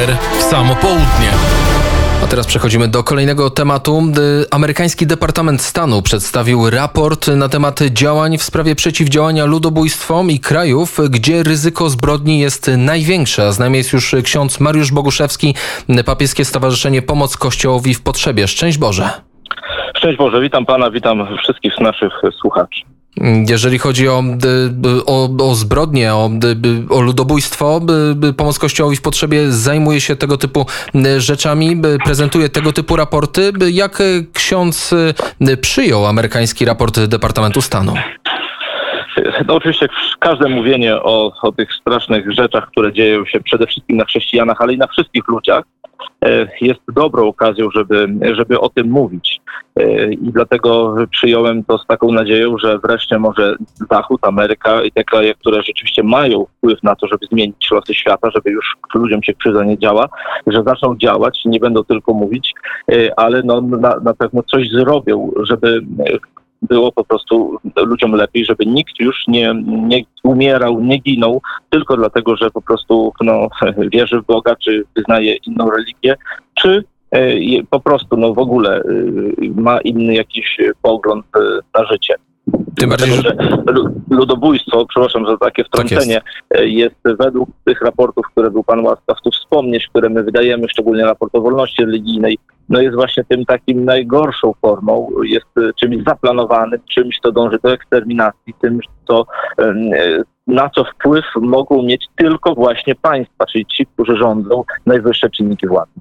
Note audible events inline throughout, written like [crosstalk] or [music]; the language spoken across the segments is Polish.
Kurier w samo południe. A teraz przechodzimy do kolejnego tematu. Amerykański Departament Stanu przedstawił raport na temat działań w sprawie przeciwdziałania ludobójstwom i krajów, gdzie ryzyko zbrodni jest największe. A z nami jest już ksiądz Mariusz Boguszewski, Papieskie Stowarzyszenie Pomoc Kościołowi w Potrzebie. Szczęść Boże. Szczęść Boże, witam Pana, witam wszystkich naszych słuchaczy. Jeżeli chodzi o, o, o zbrodnie, o, o ludobójstwo, Pomoc Kościołowi w Potrzebie zajmuje się tego typu rzeczami, prezentuje tego typu raporty. Jak ksiądz przyjął amerykański raport Departamentu Stanu? No oczywiście każde mówienie o, o tych strasznych rzeczach, które dzieją się przede wszystkim na chrześcijanach, ale i na wszystkich ludziach, e, jest dobrą okazją, żeby, żeby o tym mówić. E, I dlatego przyjąłem to z taką nadzieją, że wreszcie może Zachód, Ameryka i te kraje, które rzeczywiście mają wpływ na to, żeby zmienić losy świata, żeby już ludziom się krzywda nie działa, że zaczną działać, nie będą tylko mówić, e, ale no, na, na pewno coś zrobią, żeby było po prostu ludziom lepiej, żeby nikt już nie, nie umierał, nie ginął, tylko dlatego, że po prostu no, [laughs] wierzy w Boga, czy wyznaje inną religię, czy e, po prostu no, w ogóle e, ma inny jakiś pogląd e, na życie. Tym bardziej, że ludobójstwo, przepraszam za takie wtrącenie, tak jest. jest. według tych raportów, które był Pan łaskaw tu wspomnieć, które my wydajemy, szczególnie raport o wolności religijnej, no jest właśnie tym takim najgorszą formą, jest czymś zaplanowanym, czymś, co dąży do eksterminacji, tym, co, na co wpływ mogą mieć tylko właśnie państwa, czyli ci, którzy rządzą najwyższe czynniki władzy.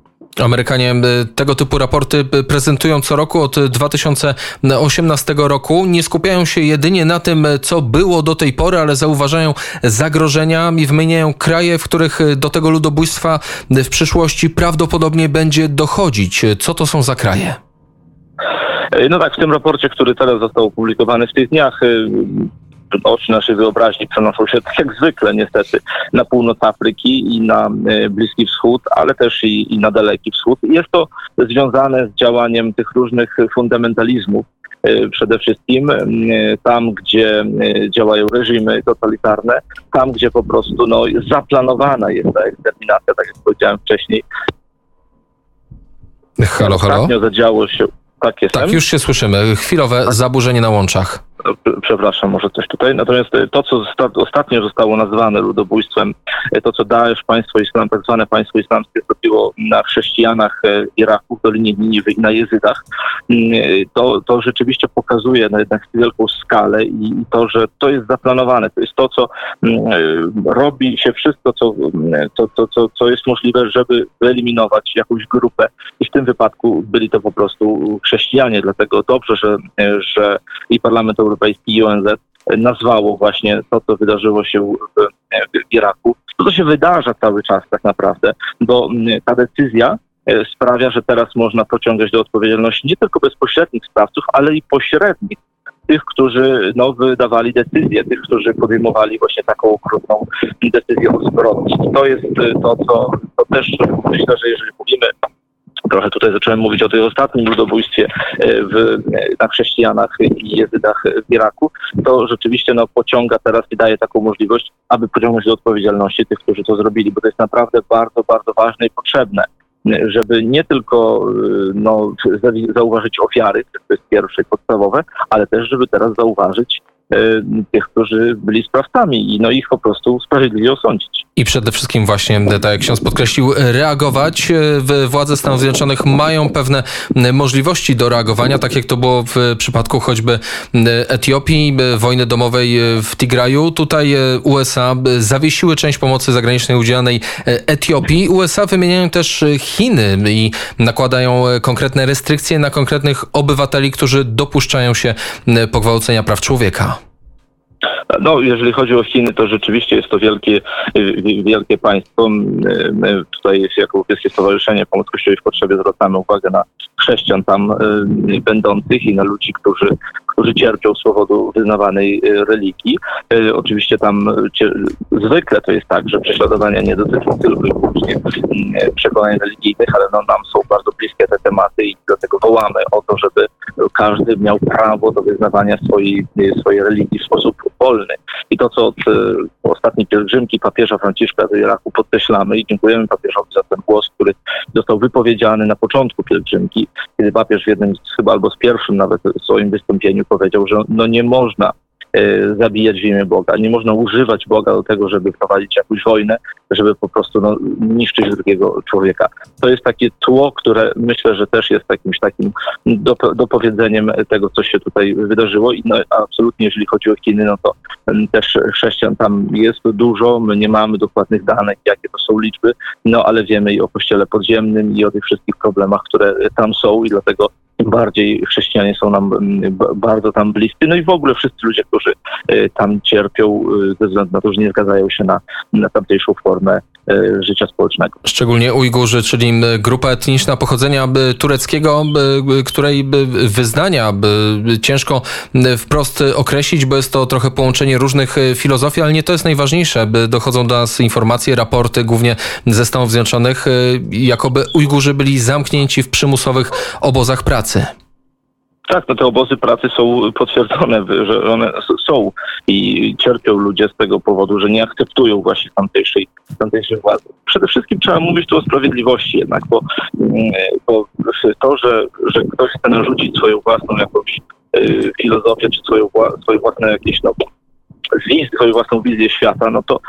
Amerykanie tego typu raporty prezentują co roku od 2018 roku. Nie skupiają się jedynie na tym, co było do tej pory, ale zauważają zagrożenia i wymieniają kraje, w których do tego ludobójstwa w przyszłości prawdopodobnie będzie dochodzić. Co to są za kraje? No tak, w tym raporcie, który teraz został opublikowany w tych dniach, oczy naszej wyobraźni przenoszą się tak jak zwykle niestety na północ Afryki i na e, Bliski Wschód, ale też i, i na Daleki Wschód. Jest to związane z działaniem tych różnych fundamentalizmów, e, przede wszystkim e, tam, gdzie działają reżimy totalitarne, tam, gdzie po prostu no, zaplanowana jest ta eksterminacja, tak jak powiedziałem wcześniej. Halo, halo? Ostatnio zadziało się... Tak, jestem. tak, już się słyszymy. Chwilowe zaburzenie na łączach przepraszam, może coś tutaj. Natomiast e, to, co ostatnio zostało nazwane ludobójstwem, e, to, co Daesh, państwo islam, tak zwane państwo islamskie zrobiło na chrześcijanach e, Iraku, w Dolinie Niniwy i na Jezydach, mm, to, to rzeczywiście pokazuje na jednak wielką skalę i, to, że to jest zaplanowane. To jest to, co mm, robi się wszystko, co, mm, to, to, co, co jest możliwe, żeby wyeliminować jakąś grupę. I w tym wypadku byli to po prostu chrześcijanie. Dlatego dobrze, że, że i Parlament Europejski i ONZ nazwało właśnie to, co wydarzyło się w, w Iraku. To, co się wydarza cały czas tak naprawdę, bo mm, ta decyzja e, sprawia, że teraz można pociągać do odpowiedzialności nie tylko bezpośrednich sprawców, ale i pośrednich, tych, którzy no, wydawali decyzje, tych, którzy podejmowali właśnie taką okrutną decyzję o zbrodni. To jest to, co to też myślę, że jeżeli mówimy trochę tutaj zacząłem mówić o tej ostatnim ludobójstwie e, w, na chrześcijanach i jezydach w Iraku, to rzeczywiście no, pociąga teraz i daje taką możliwość, aby pociągnąć do odpowiedzialności tych, którzy to zrobili, bo to jest naprawdę bardzo, bardzo ważne i potrzebne żeby nie tylko e, no, zauważyć ofiary, to jest pierwsze podstawowe, ale też, żeby teraz zauważyć E, tych, którzy byli sprawcami i no ich po prostu sprawiedliwie osądzić. I przede wszystkim właśnie, tak jak ksiądz podkreślił, reagować. E, władze Stanów Zjednoczonych mają pewne możliwości do reagowania, tak jak to było w przypadku choćby Etiopii, wojny domowej w Tigraju. Tutaj USA zawiesiły część pomocy zagranicznej udzielanej Etiopii. USA wymieniają też Chiny i nakładają konkretne restrykcje na konkretnych obywateli, którzy dopuszczają się pogwałcenia praw człowieka. No, jeżeli chodzi o Chiny, to rzeczywiście jest to wielkie, wielkie państwo. My tutaj jako Europejskie Stowarzyszenie Pomoc Kościołowi w Potrzebie zwracamy uwagę na chrześcijan tam y, będących i na ludzi, którzy którzy cierpią z powodu wyznawanej religii. Oczywiście tam zwykle to jest tak, że prześladowania nie dotyczą tylko i wyłącznie przekonań religijnych, ale no, nam są bardzo bliskie te tematy i dlatego wołamy o to, żeby każdy miał prawo do wyznawania swojej, swojej religii w sposób wolny. I to, co od ostatniej pielgrzymki papieża Franciszka do Iraku podkreślamy i dziękujemy papieżowi za ten głos, który został wypowiedziany na początku pielgrzymki, kiedy papież w jednym z, chyba albo z pierwszym nawet w swoim wystąpieniu powiedział, że no nie można E, zabijać w imię Boga. Nie można używać Boga do tego, żeby prowadzić jakąś wojnę, żeby po prostu no, niszczyć drugiego człowieka. To jest takie tło, które myślę, że też jest jakimś takim dopowiedzeniem tego, co się tutaj wydarzyło i no, absolutnie jeżeli chodzi o Chiny, no to też chrześcijan tam jest dużo, my nie mamy dokładnych danych, jakie to są liczby, no ale wiemy i o kościele podziemnym i o tych wszystkich problemach, które tam są i dlatego tym bardziej chrześcijanie są nam mm, bardzo tam bliscy. No i w ogóle wszyscy ludzie, którzy y, tam cierpią y, ze względu na to, że nie zgadzają się na, na tamtejszą formę życia społecznego. Szczególnie Ujgurzy, czyli grupa etniczna pochodzenia tureckiego, której wyznania ciężko wprost określić, bo jest to trochę połączenie różnych filozofii, ale nie to jest najważniejsze. Dochodzą do nas informacje, raporty głównie ze Stanów Zjednoczonych, jakoby Ujgurzy byli zamknięci w przymusowych obozach pracy. Tak, no te obozy pracy są potwierdzone, że one są i cierpią ludzie z tego powodu, że nie akceptują właśnie tamtejszej, tamtejszej władzy. Przede wszystkim trzeba mówić tu o sprawiedliwości jednak, bo, mm, bo to, że, że ktoś chce narzucić swoją własną jakąś y, filozofię, czy swoją, swoje własne jakieś no, wizję, swoją własną wizję świata, no to,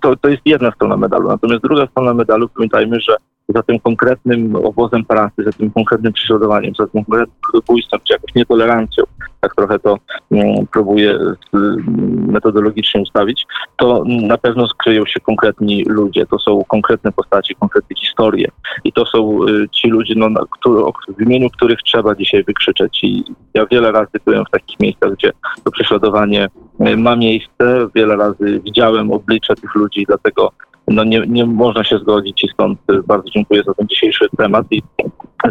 to, to jest jedna strona medalu. Natomiast druga strona medalu, pamiętajmy, że za tym konkretnym obozem pracy, za tym konkretnym prześladowaniem, za tym konkretnym ludobójstwem, czy jakąś nietolerancją, tak trochę to um, próbuję um, metodologicznie ustawić, to na pewno skryją się konkretni ludzie, to są konkretne postaci, konkretne historie. I to są y, ci ludzie, no, w imieniu których trzeba dzisiaj wykrzyczeć. I ja wiele razy byłem w takich miejscach, gdzie to prześladowanie y, ma miejsce, wiele razy widziałem oblicze tych ludzi, dlatego no nie, nie można się zgodzić i stąd y, bardzo dziękuję za ten dzisiejszy temat i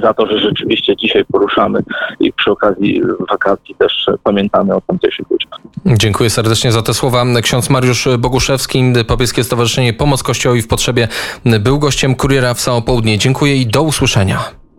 za to, że rzeczywiście dzisiaj poruszamy i przy okazji wakacji też pamiętamy o tamtejszych ludziach. Dziękuję serdecznie za te słowa. Ksiądz Mariusz Boguszewski, Papieskie Stowarzyszenie Pomoc Kościołowi w Potrzebie był gościem Kuriera w samo południe. Dziękuję i do usłyszenia.